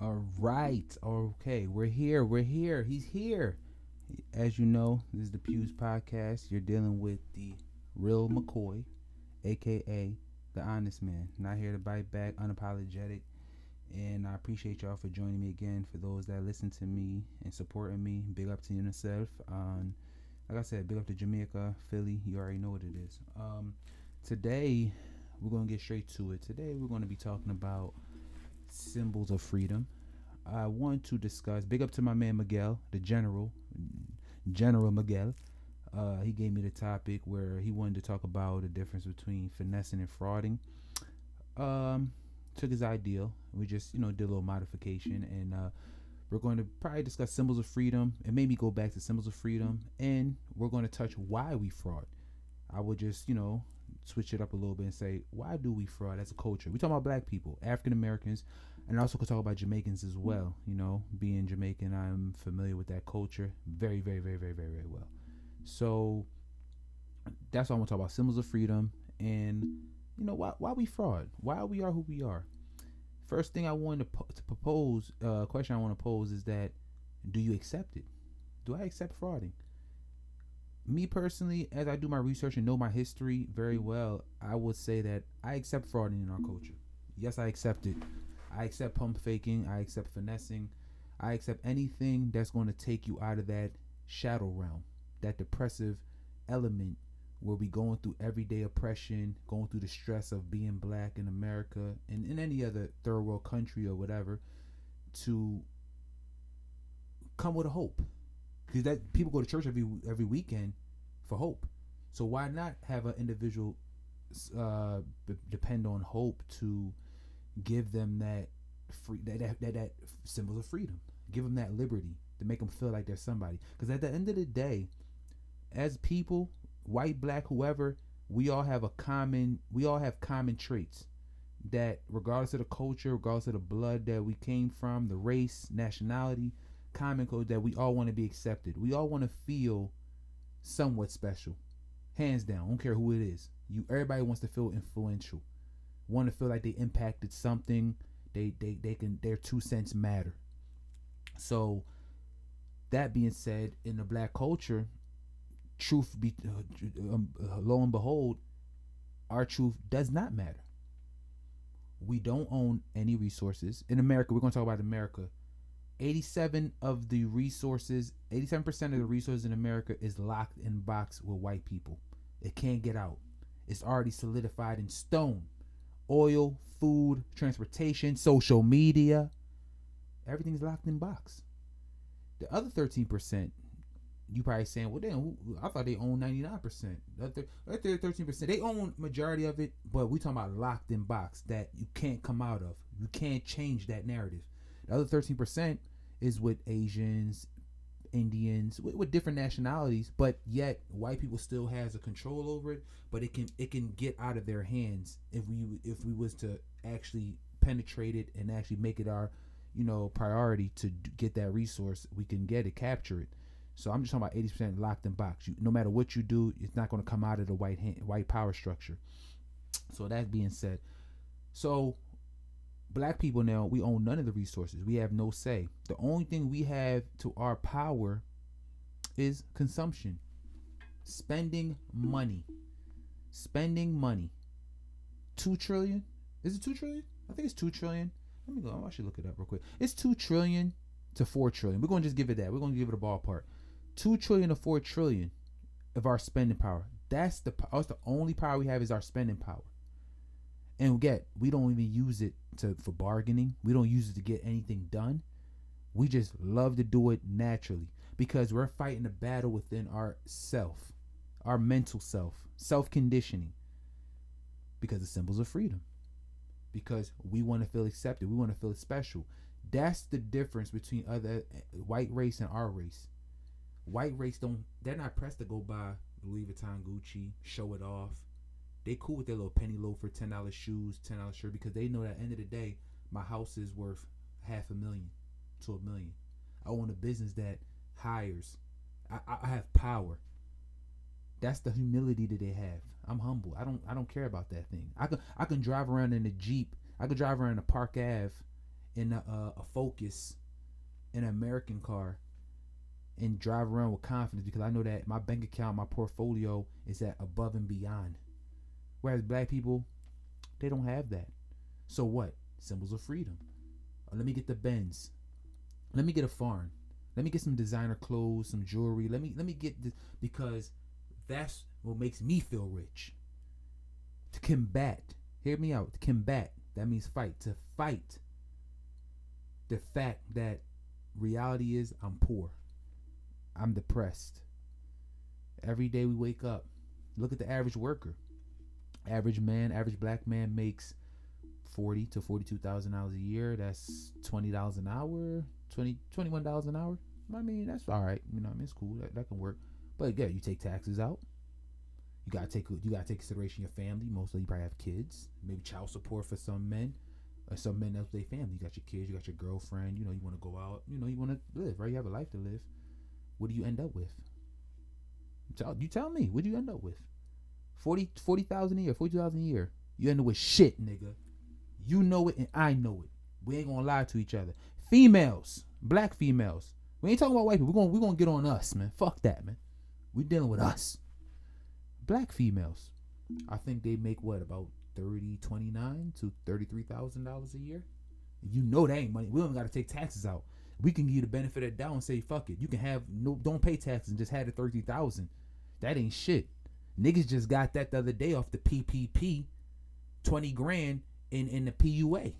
All right. Okay. We're here. We're here. He's here. As you know, this is the Pews Podcast. You're dealing with the real McCoy, aka the honest man. Not here to bite back, unapologetic. And I appreciate y'all for joining me again. For those that listen to me and supporting me, big up to yourself. Um, like I said, big up to Jamaica, Philly. You already know what it is. Um, today, we're going to get straight to it. Today, we're going to be talking about symbols of freedom. I want to discuss. Big up to my man Miguel, the general, General Miguel. Uh, he gave me the topic where he wanted to talk about the difference between finessing and frauding. Um, took his ideal. We just you know did a little modification, and uh, we're going to probably discuss symbols of freedom and maybe go back to symbols of freedom, and we're going to touch why we fraud. I would just you know switch it up a little bit and say why do we fraud as a culture? We talk about black people, African Americans, and I also could talk about Jamaicans as well. You know, being Jamaican, I'm familiar with that culture very, very, very, very, very, very well. So that's why I want to talk about symbols of freedom and you know why why we fraud, why we are who we are. First thing I wanted to, po- to propose, uh, question I want to pose is that do you accept it? Do I accept frauding? Me personally, as I do my research and know my history very well, I would say that I accept frauding in our culture. Yes, I accept it. I accept pump faking. I accept finessing. I accept anything that's going to take you out of that shadow realm, that depressive element where we going through everyday oppression, going through the stress of being black in America and in any other third world country or whatever, to come with a hope. Because that people go to church every every weekend for hope. So why not have an individual uh, b- depend on hope to give them that free that that, that that symbols of freedom. Give them that liberty to make them feel like they're somebody. Because at the end of the day, as people, white, black, whoever, we all have a common we all have common traits that regardless of the culture, regardless of the blood that we came from, the race, nationality, common code that we all want to be accepted. We all want to feel somewhat special. Hands down, I don't care who it is. You everybody wants to feel influential. Want to feel like they impacted something. They they they can their two cents matter. So that being said, in the black culture, truth be uh, um, uh, lo and behold, our truth does not matter. We don't own any resources in America. We're going to talk about America. 87 of the resources, 87% of the resources in America is locked in box with white people. It can't get out. It's already solidified in stone. Oil, food, transportation, social media, everything's locked in box. The other 13%, you probably saying, well, damn, I thought they own 99%. The other 13%, they own majority of it, but we talking about locked in box that you can't come out of. You can't change that narrative. The other 13% is with Asians, Indians, with, with, different nationalities, but yet white people still has a control over it. But it can it can get out of their hands if we if we was to actually penetrate it and actually make it our you know priority to get that resource. We can get it, capture it. So I'm just talking about 80% locked in box. You, no matter what you do, it's not going to come out of the white hand, white power structure. So that being said, so black people now we own none of the resources. We have no say. The only thing we have to our power is consumption. Spending money. Spending money. 2 trillion? Is it 2 trillion? I think it's 2 trillion. Let me go i should look it up real quick. It's 2 trillion to 4 trillion. We're going to just give it that. We're going to give it a ballpark. 2 trillion to 4 trillion of our spending power. That's the that's the only power we have is our spending power. And get we don't even use it to for bargaining. We don't use it to get anything done. We just love to do it naturally because we're fighting a battle within our self, our mental self, self conditioning. Because the symbols of freedom. Because we want to feel accepted. We want to feel special. That's the difference between other eh, white race and our race. White race don't they're not pressed to go buy Louis Vuitton, Gucci, show it off they cool with their little penny loafer, ten dollars shoes, ten dollars shirt because they know that at the end of the day, my house is worth half a million to a million. I own a business that hires. I, I have power. That's the humility that they have. I'm humble. I don't I don't care about that thing. I can I can drive around in a Jeep. I can drive around a Park Ave in a, a, a Focus, in an American car, and drive around with confidence because I know that my bank account, my portfolio is at above and beyond. Whereas black people, they don't have that. So what? Symbols of freedom. Uh, let me get the Benz. Let me get a farm. Let me get some designer clothes, some jewelry. Let me let me get this because that's what makes me feel rich. To combat, hear me out. To combat, that means fight. To fight the fact that reality is I'm poor. I'm depressed. Every day we wake up, look at the average worker. Average man, average black man makes forty to forty-two thousand dollars a year. That's twenty dollars an hour, 20 21 dollars an hour. I mean, that's all right. You know, I mean, it's cool. That, that can work. But yeah, you take taxes out. You gotta take you gotta take consideration your family. Mostly, you probably have kids. Maybe child support for some men. Or some men that's their family. You got your kids. You got your girlfriend. You know, you want to go out. You know, you want to live. Right? You have a life to live. What do you end up with? Tell you tell me. What do you end up with? 40 40,000 a year, 40,000 a year. You end up with shit, nigga. You know it and I know it. We ain't gonna lie to each other. Females, black females. We ain't talking about white people. We're gonna we gonna get on us, man. Fuck that, man. We dealing with us. Black females. I think they make what about 30, 29 to thirty-three thousand dollars a year. You know that ain't money. We don't gotta take taxes out. We can give you the benefit of the doubt and say, fuck it. You can have no don't pay taxes and just have the thirty thousand. That ain't shit. Niggas just got that the other day off the PPP, twenty grand in in the PUA.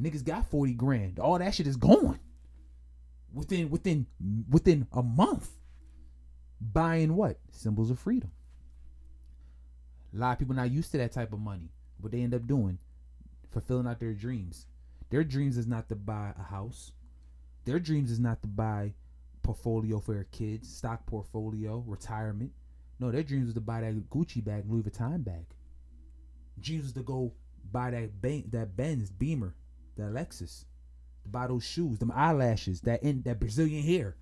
Niggas got forty grand. All that shit is gone within within within a month. Buying what symbols of freedom. A lot of people not used to that type of money. What they end up doing, fulfilling out their dreams. Their dreams is not to buy a house. Their dreams is not to buy portfolio for their kids, stock portfolio, retirement. No, their dreams was to buy that Gucci bag, Louis Vuitton bag. Dreams was to go buy that ben- that Benz Beamer, that Lexus, to buy those shoes, them eyelashes, that in that Brazilian hair.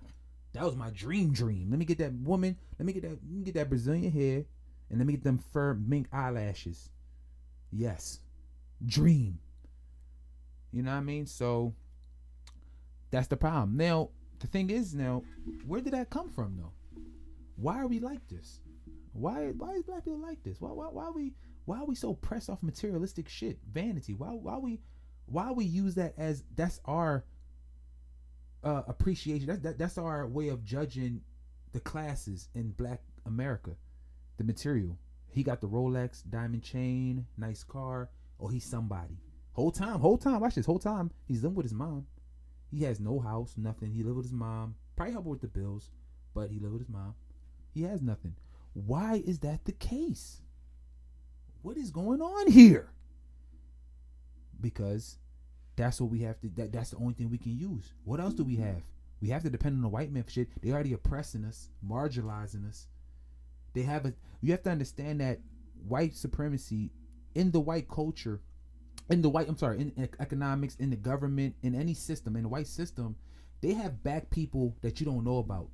That was my dream dream. Let me get that woman. Let me get that. Let me get that Brazilian hair, and let me get them fur mink eyelashes. Yes, dream. You know what I mean? So that's the problem. Now the thing is, now where did that come from, though? Why are we like this? Why why is black people like this? Why why why we why are we so pressed off materialistic shit, vanity? Why why we why we use that as that's our uh, appreciation. That's that, that's our way of judging the classes in Black America. The material. He got the Rolex diamond chain, nice car. Oh, he's somebody. Whole time, whole time. Watch this. Whole time he's living with his mom. He has no house, nothing. He live with his mom. Probably help with the bills, but he live with his mom. He has nothing. Why is that the case? What is going on here? Because that's what we have to that, that's the only thing we can use. What else do we have? We have to depend on the white man for shit. They already oppressing us, marginalizing us. They have a you have to understand that white supremacy in the white culture, in the white I'm sorry, in economics, in the government, in any system, in the white system, they have back people that you don't know about.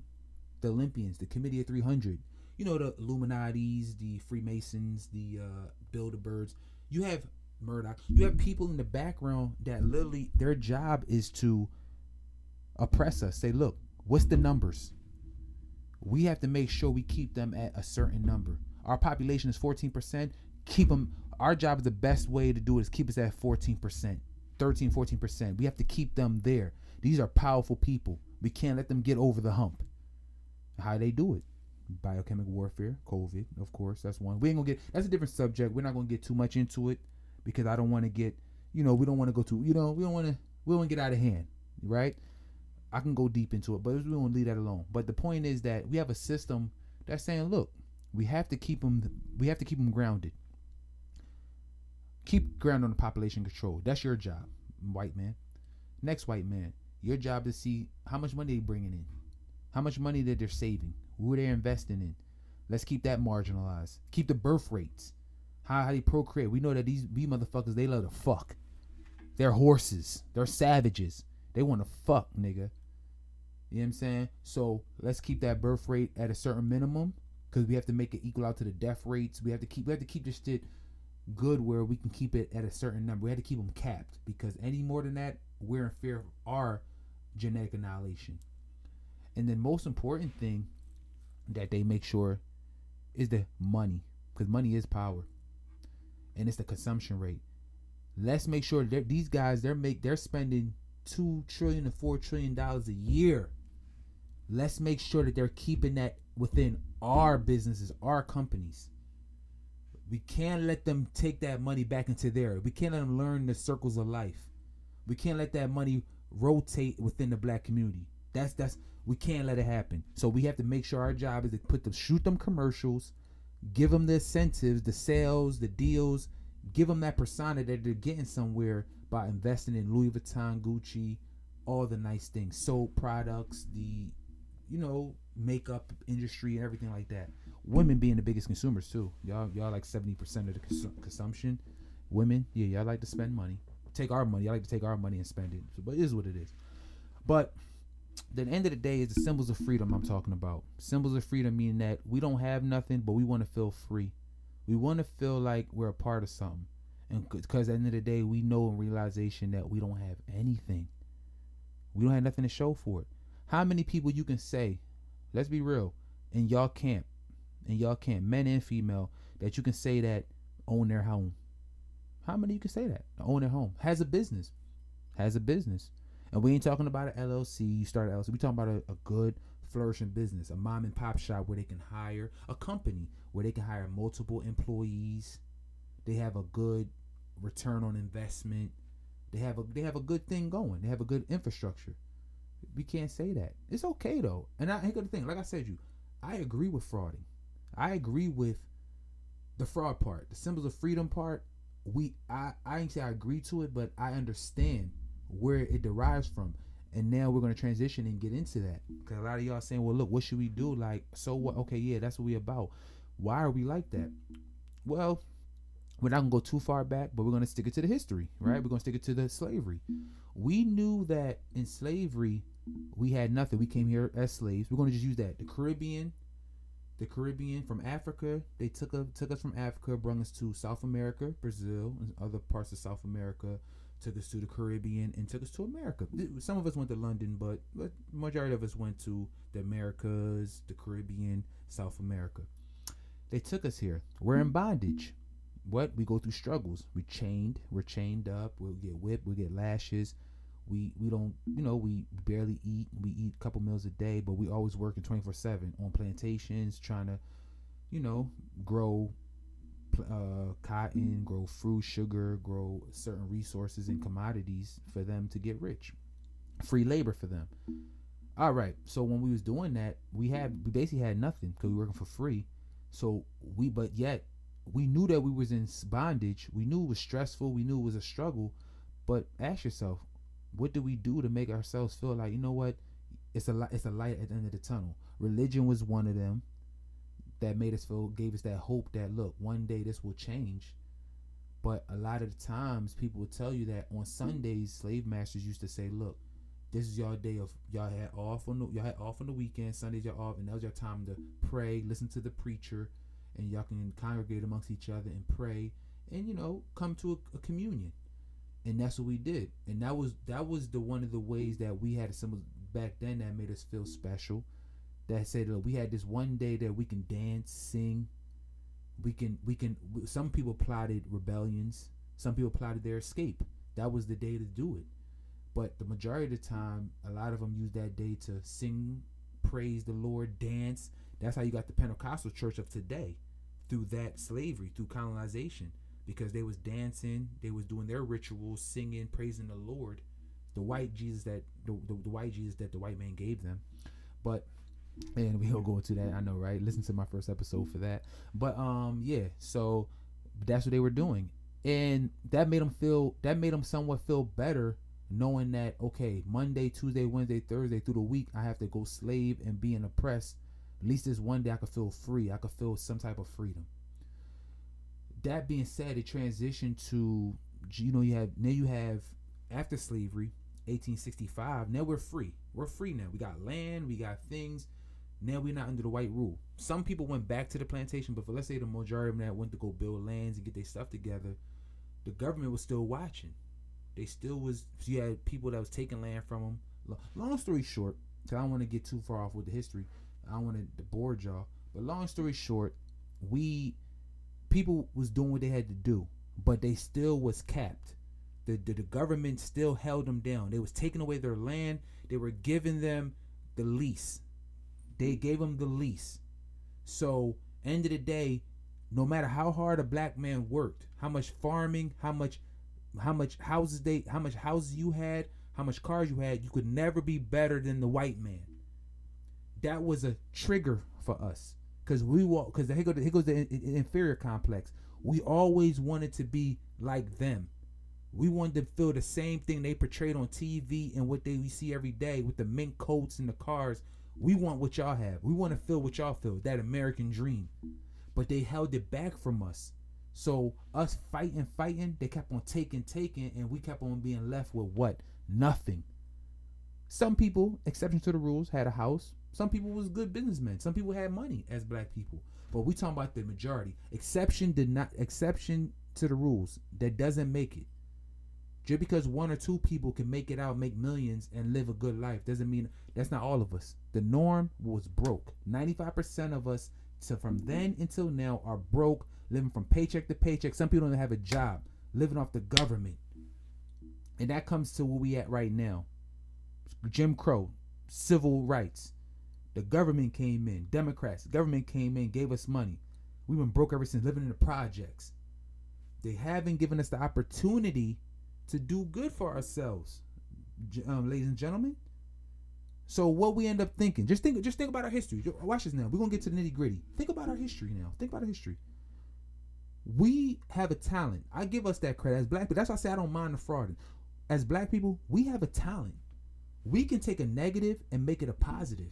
The Olympians, the Committee of 300, you know the Illuminati's, the Freemasons, the uh, Bilderbergs. You have Murdoch. You have people in the background that literally their job is to oppress us. Say, look, what's the numbers? We have to make sure we keep them at a certain number. Our population is 14%. Keep them. Our job is the best way to do it is keep us at 14%, 13, 14%. We have to keep them there. These are powerful people. We can't let them get over the hump. How they do it? Biochemical warfare, COVID, of course. That's one. We ain't gonna get. That's a different subject. We're not gonna get too much into it because I don't want to get, you know, we don't want to go too. you know, we don't want to, we don't get out of hand, right? I can go deep into it, but we won't leave that alone. But the point is that we have a system that's saying, look, we have to keep them, we have to keep them grounded. Keep ground on the population control. That's your job, white man. Next white man, your job is to see how much money they bringing in, how much money that they're saving, who they're investing in. Let's keep that marginalized. Keep the birth rates. How, how they procreate. We know that these these motherfuckers they love to fuck. They're horses. They're savages. They want to fuck, nigga. You know what I'm saying? So let's keep that birth rate at a certain minimum because we have to make it equal out to the death rates. We have to keep we have to keep this shit good where we can keep it at a certain number. We have to keep them capped because any more than that, we're in fear of our genetic annihilation. And then most important thing that they make sure is the money, because money is power, and it's the consumption rate. Let's make sure that these guys they're make they're spending two trillion to four trillion dollars a year. Let's make sure that they're keeping that within our businesses, our companies. We can't let them take that money back into there. We can't let them learn the circles of life. We can't let that money rotate within the black community. That's that's we can't let it happen. So we have to make sure our job is to put them shoot them commercials, give them the incentives, the sales, the deals, give them that persona that they're getting somewhere by investing in Louis Vuitton, Gucci, all the nice things, soap products, the you know makeup industry and everything like that. Women being the biggest consumers too. Y'all y'all like seventy percent of the cons- consumption. Women, yeah, y'all like to spend money. Take our money. I like to take our money and spend it. But it is what it is. But the end of the day is the symbols of freedom I'm talking about. Symbols of freedom mean that we don't have nothing, but we want to feel free. We want to feel like we're a part of something. And because at the end of the day, we know in realization that we don't have anything. We don't have nothing to show for it. How many people you can say, let's be real, in y'all camp, in y'all camp, men and female, that you can say that own their home? How many you can say that? Own their home. Has a business. Has a business. And we ain't talking about an LLC. You start an LLC. We talking about a, a good flourishing business, a mom and pop shop where they can hire a company where they can hire multiple employees. They have a good return on investment. They have a they have a good thing going. They have a good infrastructure. We can't say that. It's okay though. And I here's the thing. Like I said, you, I agree with frauding. I agree with the fraud part, the symbols of freedom part. We I I ain't say I agree to it, but I understand where it derives from. And now we're going to transition and get into that because a lot of y'all saying, "Well, look, what should we do?" Like, so what? Okay, yeah, that's what we about. Why are we like that? Well, we're not gonna go too far back, but we're gonna stick it to the history, right? Mm. We're gonna stick it to the slavery. We knew that in slavery we had nothing. We came here as slaves. We're gonna just use that. The Caribbean, the Caribbean from Africa, they took a, took us from Africa, brought us to South America, Brazil, and other parts of South America, took us to the Caribbean, and took us to America. Some of us went to London, but but majority of us went to the Americas, the Caribbean, South America. They took us here. We're in bondage what we go through struggles. We're chained, we're chained up. We'll get whipped, we get lashes. We we don't, you know, we barely eat. We eat a couple meals a day, but we always working twenty four seven on plantations, trying to, you know, grow uh, cotton, grow fruit, sugar, grow certain resources and commodities for them to get rich. Free labor for them. All right. So when we was doing that, we had we basically had nothing because we were working for free. So we, but yet we knew that we was in bondage. We knew it was stressful. We knew it was a struggle. But ask yourself, what do we do to make ourselves feel like you know what? It's a light. It's a light at the end of the tunnel. Religion was one of them that made us feel, gave us that hope that look, one day this will change. But a lot of the times, people will tell you that on Sundays, slave masters used to say, "Look, this is your day of y'all had off on the y'all had off on the weekend. Sundays y'all off, and that was your time to pray, listen to the preacher, and y'all can congregate amongst each other and pray and you know come to a, a, communion and that's what we did and that was that was the one of the ways that we had some back then that made us feel special that said that we had this one day that we can dance sing. We can we can some people plotted rebellions. Some people plotted their escape. That was the day to do it. But the majority of the time a lot of them used that day to sing praise the lord dance. That's how you got the Pentecostal church of today through that slavery, through colonization, because they was dancing, they was doing their rituals, singing, praising the Lord, the white Jesus that the, the, the white Jesus that the white man gave them. But and we'll go into that. I know, right? Listen to my first episode for that. But um, yeah. So that's what they were doing, and that made them feel. That made them somewhat feel better, knowing that okay, Monday, Tuesday, Wednesday, Thursday through the week, I have to go slave and being oppressed at least this one day I could feel free. I could feel some type of freedom. That being said, it transitioned to you know you have now you have after slavery, 1865. Now we're free. We're free now. We got land. We got things. Now we're not under the white rule. Some people went back to the plantation, but for let's say the majority of them that went to go build lands and get their stuff together, the government was still watching. They still was. You had people that was taking land from them. Long story short, cause I don't want to get too far off with the history. I don't want to bore y'all. But long story short, we people was doing what they had to do, but they still was capped. The, the, the government still held them down. They was taking away their land. They were giving them the lease. They mm. gave them the lease. So end of the day, no matter how hard a black man worked, how much farming, how much how much houses they how much houses you had, how much cars you had, you could never be better than the white man. That was a trigger for us because we walk because here goes here goes the inferior complex. We always wanted to be like them. We wanted to feel the same thing they portrayed on TV and what they we see every day with the mink coats and the cars. We want what y'all have. We want to feel what y'all feel. That American dream. But they held it back from us. So us fighting, fighting, they kept on taking, taking, and we kept on being left with what? Nothing. Some people, exception to the rules, had a house. Some people was good businessmen. Some people had money as black people. But we talking about the majority. Exception did not exception to the rules. That doesn't make it. Just because one or two people can make it out, make millions, and live a good life doesn't mean that's not all of us. The norm was broke. 95% of us so from mm-hmm. then until now are broke, living from paycheck to paycheck. Some people don't even have a job, living off the government. And that comes to where we at right now. Jim Crow, civil rights. The government came in, Democrats, government came in, gave us money. We've been broke ever since living in the projects. They haven't given us the opportunity to do good for ourselves, um, ladies and gentlemen. So what we end up thinking, just think, just think about our history. Watch this now. We're gonna get to the nitty gritty. Think about our history now. Think about our history. We have a talent. I give us that credit as black people. That's why I say I don't mind the fraud. As black people, we have a talent. We can take a negative and make it a positive.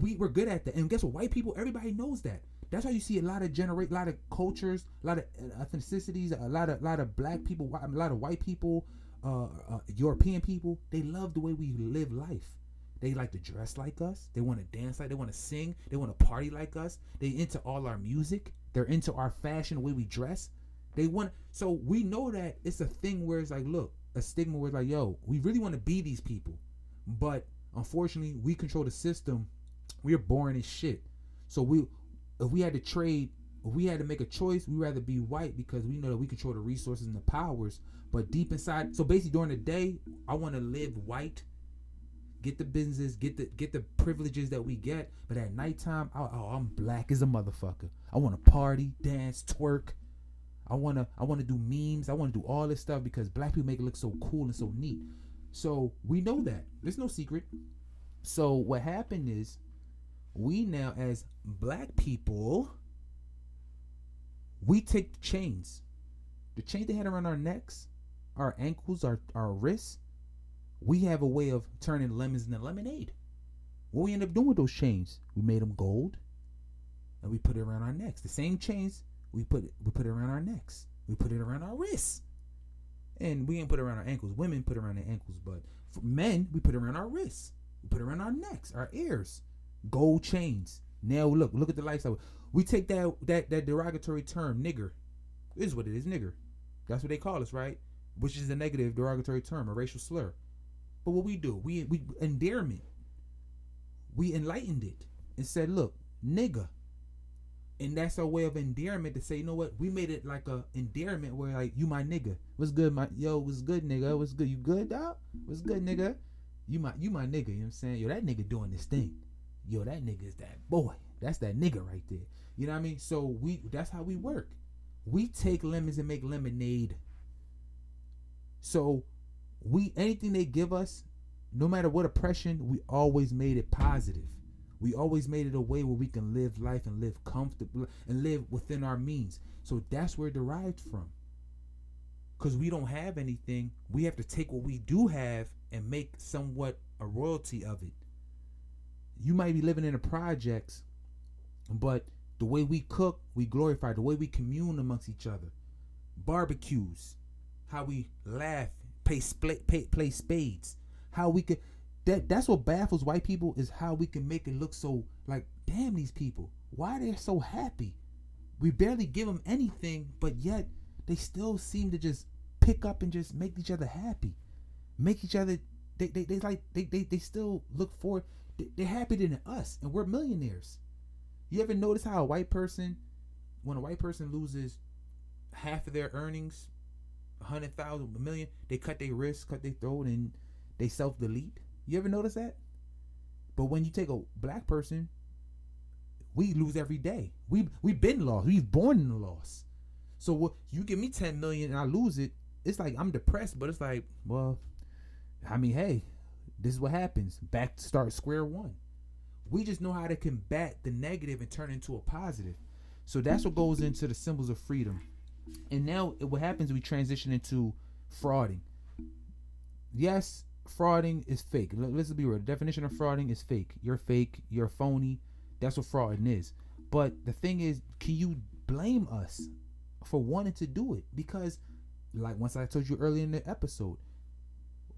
We, we're good at that. And guess what? White people, everybody knows that. That's why you see a lot of generate, a lot of cultures, a lot of ethnicities, a lot of, lot of black people, a lot of white people, uh, uh, European people. They love the way we live life. They like to dress like us. They want to dance like. They want to sing. They want to party like us. They into all our music. They're into our fashion, the way we dress. They want. So we know that it's a thing where it's like, look, a stigma where it's like, yo, we really want to be these people, but unfortunately, we control the system. We're boring as shit. So we, if we had to trade, if we had to make a choice, we'd rather be white because we know that we control the resources and the powers. But deep inside, so basically during the day, I want to live white, get the business, get the get the privileges that we get. But at nighttime, I, oh, I'm black as a motherfucker. I want to party, dance, twerk. I wanna I wanna do memes. I wanna do all this stuff because black people make it look so cool and so neat. So we know that. There's no secret. So what happened is we now as black people we take the chains. The chains they had around our necks, our ankles, our, our wrists, we have a way of turning lemons into lemonade. What we end up doing with those chains, we made them gold and we put it around our necks. The same chains we put it, we put it around our necks. We put it around our wrists. And we didn't put it around our ankles. Women put it around their ankles, but for men, we put it around our wrists. We put it around our necks, our ears. Gold chains. Now look, look at the lifestyle. We take that that that derogatory term, nigger. Is what it is, nigger. That's what they call us, right? Which is a negative derogatory term, a racial slur. But what we do, we we endearment. We enlightened it and said, look, nigga and that's our way of endearment to say, you know what, we made it like a endearment where like you my nigga. What's good, my yo, what's good, nigga? What's good? You good, dog? What's good, nigga? You my you my nigga, you know what I'm saying? Yo, that nigga doing this thing. Yo, that nigga is that boy. That's that nigga right there. You know what I mean? So we that's how we work. We take lemons and make lemonade. So we anything they give us, no matter what oppression, we always made it positive. We always made it a way where we can live life and live comfortable and live within our means. So that's where it derived from. Because we don't have anything, we have to take what we do have and make somewhat a royalty of it. You might be living in the projects, but the way we cook, we glorify. The way we commune amongst each other, barbecues, how we laugh, play, play, play spades, how we could that that's what baffles white people is how we can make it look so like damn these people why they're so happy we barely give them anything but yet they still seem to just pick up and just make each other happy, make each other. They they, they like they, they they still look for. They, they're happier than us, and we're millionaires. You ever notice how a white person, when a white person loses half of their earnings, a hundred thousand, a million, they cut their wrist, cut their throat, and they self delete. You ever notice that? But when you take a black person, we lose every day. We we've been lost. We've born in the loss. So what you give me ten million and I lose it, it's like I'm depressed, but it's like, well, I mean, hey, this is what happens. Back to start square one. We just know how to combat the negative and turn it into a positive. So that's what goes into the symbols of freedom. And now what happens we transition into frauding. Yes, frauding is fake. Let's be real. The definition of frauding is fake. You're fake. You're phony. That's what frauding is. But the thing is, can you blame us for wanting to do it? Because, like once I told you earlier in the episode,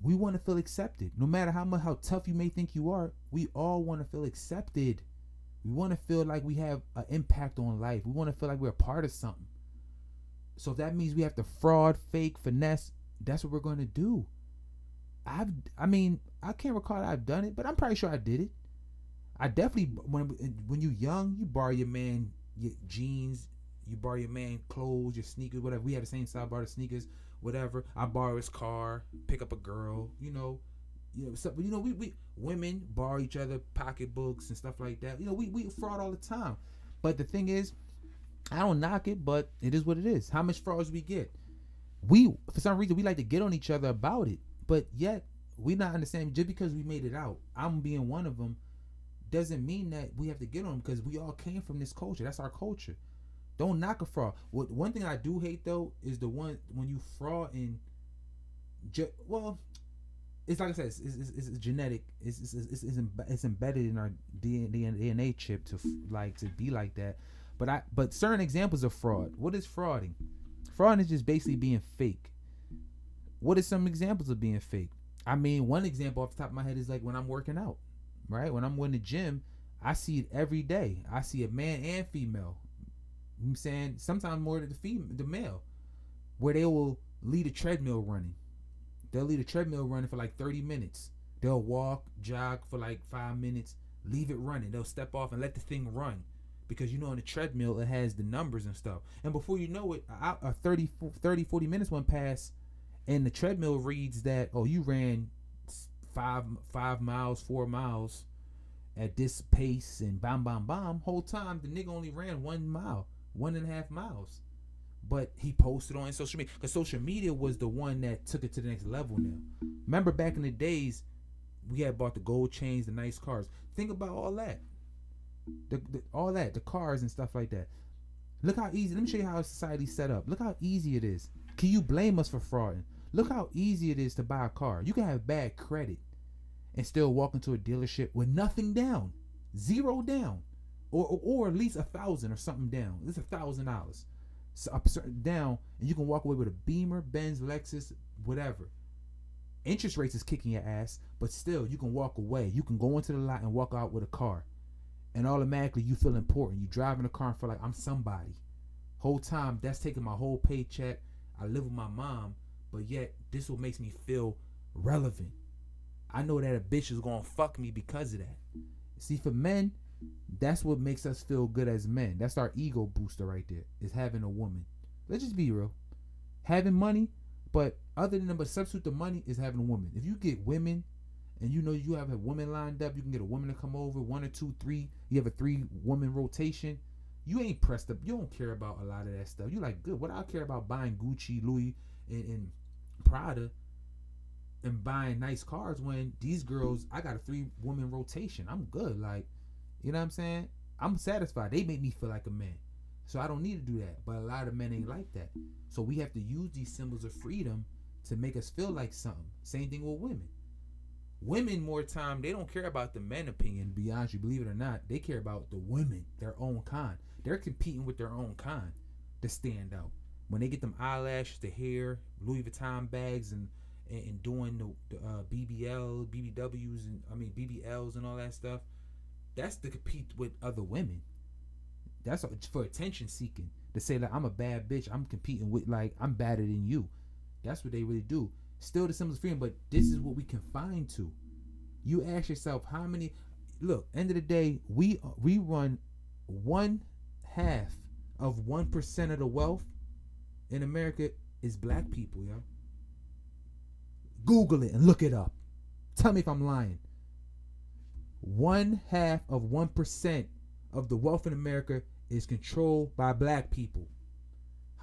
we want to feel accepted. No matter how much how tough you may think you are, we all want to feel accepted. We want to feel like we have an impact on life. We want to feel like we're a part of something. So that means we have to fraud, fake, finesse. That's what we're going to do. I've, I mean, I can't recall I've done it, but I'm pretty sure I did it. I definitely when when you young, you borrow your man your jeans, you borrow your man clothes, your sneakers, whatever. We had the same style, borrow the sneakers, whatever. I borrow his car, pick up a girl, you know, you know, so, you know, we, we women borrow each other pocketbooks and stuff like that. You know, we we fraud all the time. But the thing is, I don't knock it, but it is what it is. How much frauds we get? We for some reason we like to get on each other about it, but yet we not understanding just because we made it out. I'm being one of them doesn't mean that we have to get on because we all came from this culture. That's our culture. Don't knock a fraud. What one thing I do hate though is the one when you fraud in, well, it's like I said, it's, it's, it's, genetic. It's it's, it's it's, it's embedded in our DNA, DNA chip to like to be like that. But I but certain examples of fraud. What is frauding? Fraud is just basically being fake. What are some examples of being fake? I mean, one example off the top of my head is like when I'm working out right? When I'm in the gym, I see it every day. I see a man and female. I'm saying sometimes more than the female, the male, where they will lead a treadmill running. They'll lead a treadmill running for like 30 minutes. They'll walk, jog for like five minutes, leave it running. They'll step off and let the thing run. Because you know, on the treadmill, it has the numbers and stuff. And before you know it, a 30, 30 40 minutes went past, and the treadmill reads that, oh, you ran five five miles, four miles at this pace and bam bam bam. Whole time the nigga only ran one mile, one and a half miles. But he posted on social media because social media was the one that took it to the next level now. Remember back in the days, we had bought the gold chains, the nice cars. Think about all that. The, the, all that, the cars and stuff like that. Look how easy. Let me show you how society's set up. Look how easy it is. Can you blame us for frauding? Look how easy it is to buy a car. You can have bad credit and still walk into a dealership with nothing down, zero down, or or, or at least a thousand or something down. It's a thousand dollars down, and you can walk away with a Beamer, Benz, Lexus, whatever. Interest rates is kicking your ass, but still you can walk away. You can go into the lot and walk out with a car, and automatically you feel important. You drive in a car and feel like I'm somebody. Whole time that's taking my whole paycheck. I live with my mom, but yet this what makes me feel relevant. I know that a bitch is gonna fuck me because of that. See, for men, that's what makes us feel good as men. That's our ego booster right there. Is having a woman. Let's just be real. Having money, but other than but substitute the money is having a woman. If you get women and you know you have a woman lined up, you can get a woman to come over, one or two, three. You have a three woman rotation. You ain't pressed up. You don't care about a lot of that stuff. You like good. What I care about buying Gucci, Louis, and, and Prada and buying nice cars when these girls, I got a three woman rotation. I'm good. Like, you know what I'm saying? I'm satisfied. They make me feel like a man. So I don't need to do that. But a lot of men ain't like that. So we have to use these symbols of freedom to make us feel like something. Same thing with women. Women more time, they don't care about the men opinion, be honest, you believe it or not. They care about the women, their own kind. They're competing with their own kind to stand out. When they get them eyelashes, the hair, Louis Vuitton bags, and and, and doing the, the uh, BBL, BBWs, and I mean BBLs and all that stuff. That's to compete with other women. That's for attention seeking. To say like I'm a bad bitch, I'm competing with like I'm better than you. That's what they really do. Still the of freedom, but this is what we confine to. You ask yourself how many. Look, end of the day, we we run one half of one percent of the wealth in America is black people, yo. Google it and look it up. Tell me if I'm lying. One half of one percent of the wealth in America is controlled by black people.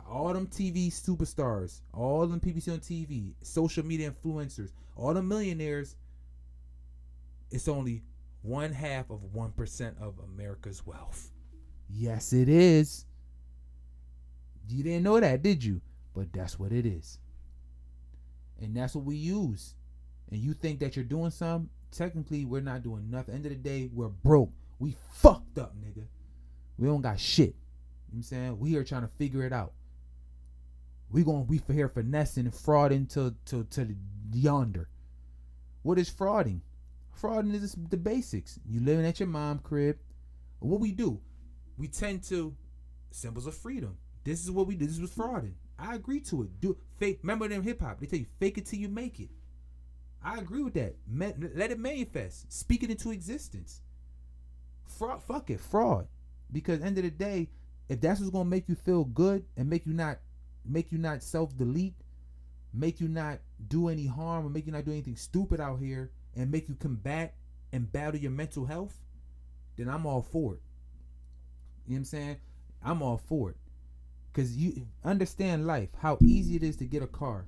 All them TV superstars, all them PBC on TV, social media influencers, all the millionaires, it's only one half of one percent of America's wealth. Yes, it is. You didn't know that, did you? But that's what it is. And that's what we use. And you think that you're doing something? Technically, we're not doing nothing. End of the day, we're broke. We fucked up, nigga. We don't got shit. You know I'm saying? We are trying to figure it out. We gonna be for here finessing and frauding to to to yonder. What is frauding? Frauding is the basics. You living at your mom crib. What we do? We tend to symbols of freedom. This is what we do. This was frauding. I agree to it. Do fake. Remember them hip hop? They tell you fake it till you make it. I agree with that. Let it manifest. Speak it into existence. Fraud. Fuck it. Fraud. Because end of the day, if that's what's gonna make you feel good and make you not make you not self delete, make you not do any harm or make you not do anything stupid out here and make you combat and battle your mental health, then I'm all for it. You know what I'm saying? I'm all for it. Cause you understand life, how easy it is to get a car,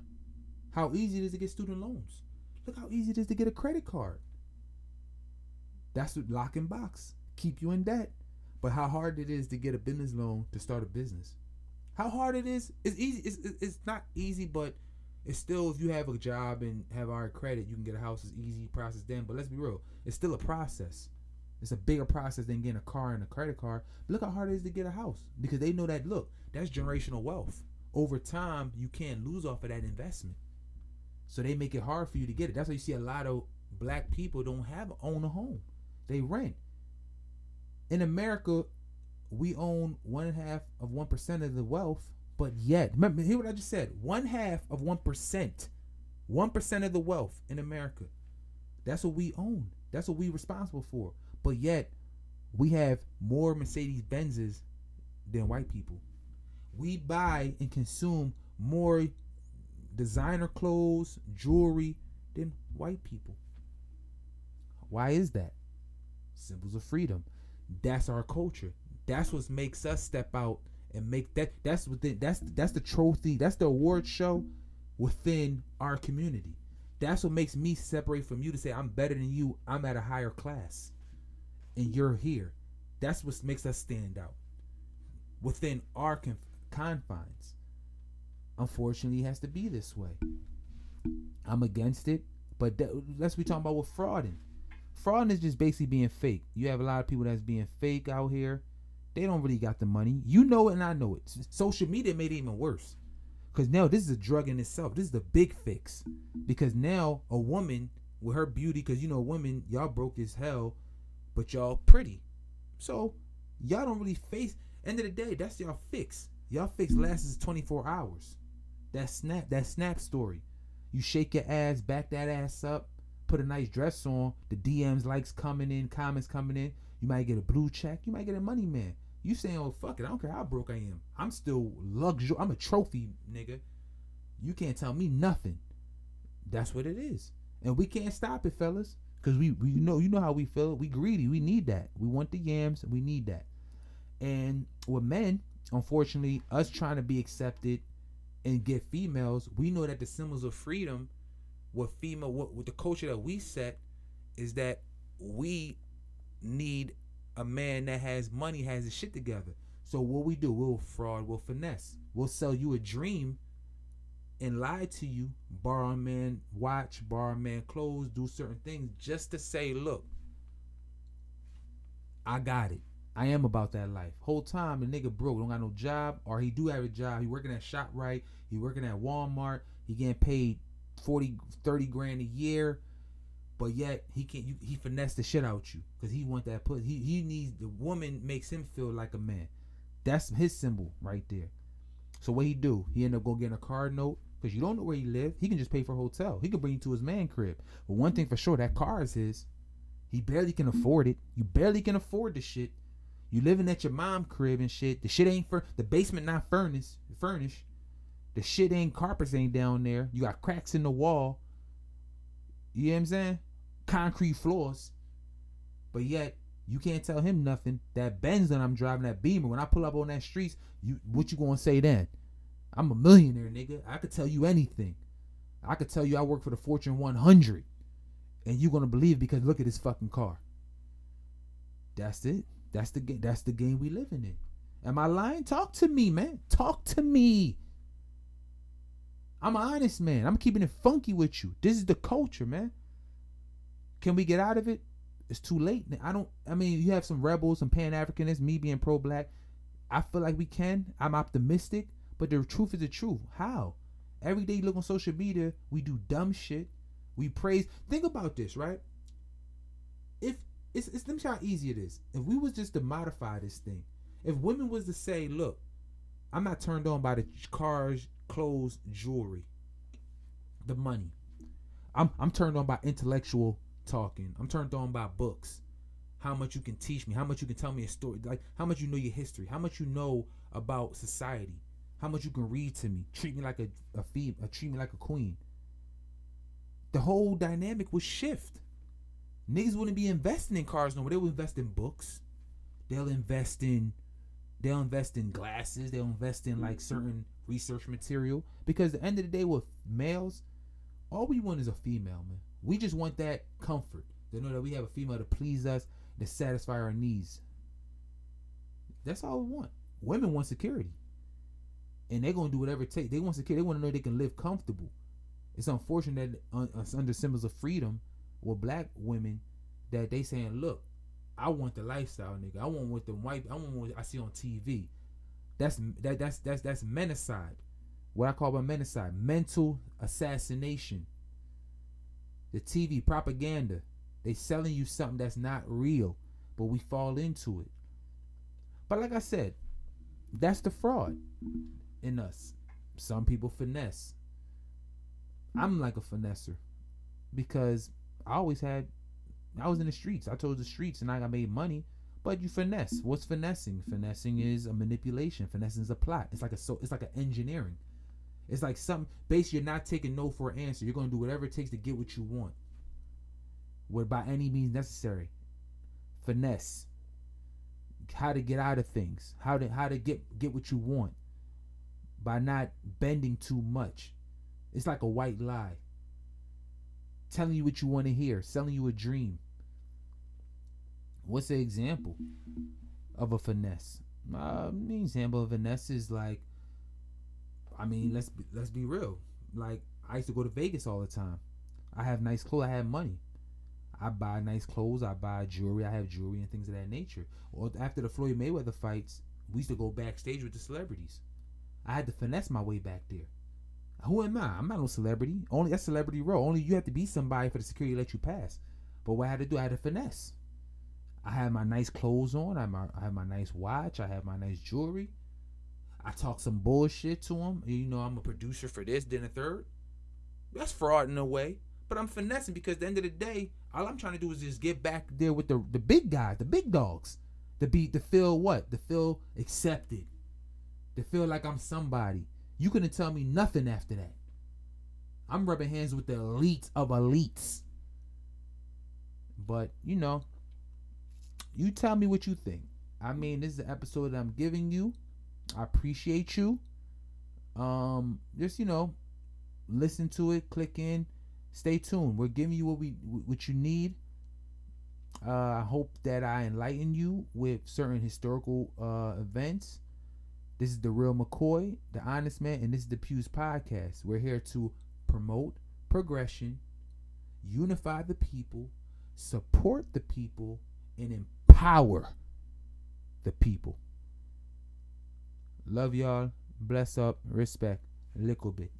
how easy it is to get student loans. Look how easy it is to get a credit card. That's what lock and box keep you in debt. But how hard it is to get a business loan to start a business. How hard it is? It's easy. It's, it's not easy, but it's still if you have a job and have our credit, you can get a house. It's easy process then. But let's be real, it's still a process. It's a bigger process than getting a car and a credit card. But look how hard it is to get a house because they know that. Look, that's generational wealth. Over time, you can't lose off of that investment. So they make it hard for you to get it. That's why you see a lot of black people don't have own a home. They rent. In America, we own one half of one percent of the wealth, but yet, remember, hear what I just said. One half of one percent. One percent of the wealth in America. That's what we own. That's what we responsible for. But yet, we have more Mercedes Benzes than white people. We buy and consume more designer clothes, jewelry than white people. Why is that? Symbols of freedom. That's our culture. That's what makes us step out and make that. That's within. That's that's the trophy. That's the award show within our community. That's what makes me separate from you to say I'm better than you. I'm at a higher class and you're here. That's what makes us stand out within our conf- confines. Unfortunately, has to be this way. I'm against it, but that, let's be talking about what frauding. Frauding is just basically being fake. You have a lot of people that's being fake out here. They don't really got the money. You know it, and I know it. Social media made it even worse. Because now this is a drug in itself. This is the big fix. Because now a woman with her beauty, because you know, women, y'all broke as hell but y'all pretty. So y'all don't really face. End of the day, that's y'all fix. Y'all fix lasts 24 hours. That snap, that snap story. You shake your ass, back that ass up, put a nice dress on. The DMs, likes coming in, comments coming in. You might get a blue check. You might get a money man. You saying, oh fuck it, I don't care how broke I am. I'm still luxury. I'm a trophy nigga. You can't tell me nothing. That's what it is, and we can't stop it, fellas. Cause we, we know you know how we feel. We greedy. We need that. We want the yams. We need that. And with men, unfortunately, us trying to be accepted and get females, we know that the symbols of freedom, what female, what with the culture that we set, is that we need a man that has money, has his shit together. So what we do, we'll fraud, we'll finesse, we'll sell you a dream and lie to you, borrow a man watch, borrow a man clothes, do certain things just to say, look, I got it. I am about that life. Whole time the nigga broke, don't got no job, or he do have a job. He working at ShopRite, he working at Walmart, he getting paid 40, 30 grand a year, but yet he can't. You, he finesse the shit out you because he want that put. He he needs the woman makes him feel like a man. That's his symbol right there. So what he do? He end up go getting a card note because you don't know where he live. He can just pay for a hotel. He can bring you to his man crib. But one thing for sure, that car is his. He barely can afford it. You barely can afford the shit. You living at your mom crib and shit. The shit ain't for the basement not furnished. Furnished. The shit ain't carpets ain't down there. You got cracks in the wall. You know what I'm saying? Concrete floors. But yet you can't tell him nothing. That Benz that I'm driving, that Beamer, when I pull up on that streets, you what you gonna say then? I'm a millionaire, nigga. I could tell you anything. I could tell you I work for the Fortune 100, and you gonna believe because look at this fucking car. That's it. That's the game. That's the game we living in. Am I lying? Talk to me, man. Talk to me. I'm an honest man. I'm keeping it funky with you. This is the culture, man. Can we get out of it? It's too late. I don't. I mean, you have some rebels, some Pan Africanists. Me being pro black, I feel like we can. I'm optimistic, but the truth is the truth. How? Every day you look on social media, we do dumb shit. We praise. Think about this, right? If it's, it's show how easy it is. If we was just to modify this thing, if women was to say, "Look, I'm not turned on by the cars, clothes, jewelry, the money. I'm I'm turned on by intellectual talking. I'm turned on by books. How much you can teach me, how much you can tell me a story, like how much you know your history, how much you know about society, how much you can read to me, treat me like a a fee, uh, treat me like a queen. The whole dynamic would shift. Niggas wouldn't be investing in cars no more. They would invest in books. They'll invest in they'll invest in glasses. They'll invest in like certain research material. Because at the end of the day, with males, all we want is a female, man. We just want that comfort. To know that we have a female to please us, to satisfy our needs. That's all we want. Women want security. And they're gonna do whatever it takes. They want security. They want to know they can live comfortable. It's unfortunate that uh, under symbols of freedom with black women that they saying, look, I want the lifestyle, nigga. I want what the white. I want what I see on TV. That's that. That's that's that's menticide. What I call by menticide, mental assassination. The TV propaganda. They selling you something that's not real, but we fall into it. But like I said, that's the fraud in us. Some people finesse. I'm like a finesser because I always had I was in the streets. I told the streets and I made money. But you finesse. What's finessing? Finessing is a manipulation. Finessing is a plot. It's like a so it's like an engineering. It's like some base you're not taking no for an answer. You're gonna do whatever it takes to get what you want. What by any means necessary. Finesse. How to get out of things. How to how to get get what you want. By not bending too much. It's like a white lie telling you what you want to hear, selling you a dream. What's the example of a finesse? Uh, an example of finesse is like, I mean, let's be, let's be real. Like I used to go to Vegas all the time. I have nice clothes. I have money. I buy nice clothes. I buy jewelry. I have jewelry and things of that nature. Or after the Floyd Mayweather fights, we used to go backstage with the celebrities. I had to finesse my way back there. Who am I? I'm not no celebrity. Only a celebrity role. Only you have to be somebody for the security to let you pass. But what I had to do, I had to finesse. I had my nice clothes on. I have my, I have my nice watch. I had my nice jewelry. I talk some bullshit to them. You know, I'm a producer for this, then a third. That's fraud in a way. But I'm finessing because at the end of the day, all I'm trying to do is just get back there with the, the big guys, the big dogs. To be to feel what? To feel accepted. To feel like I'm somebody. You couldn't tell me nothing after that. I'm rubbing hands with the elite of elites. But, you know, you tell me what you think. I mean, this is the episode that I'm giving you. I appreciate you. Um, just you know, listen to it, click in, stay tuned. We're giving you what we what you need. Uh, I hope that I enlighten you with certain historical uh, events this is the real McCoy, the honest man, and this is the Pews Podcast. We're here to promote progression, unify the people, support the people, and empower the people. Love y'all. Bless up. Respect. Little bit.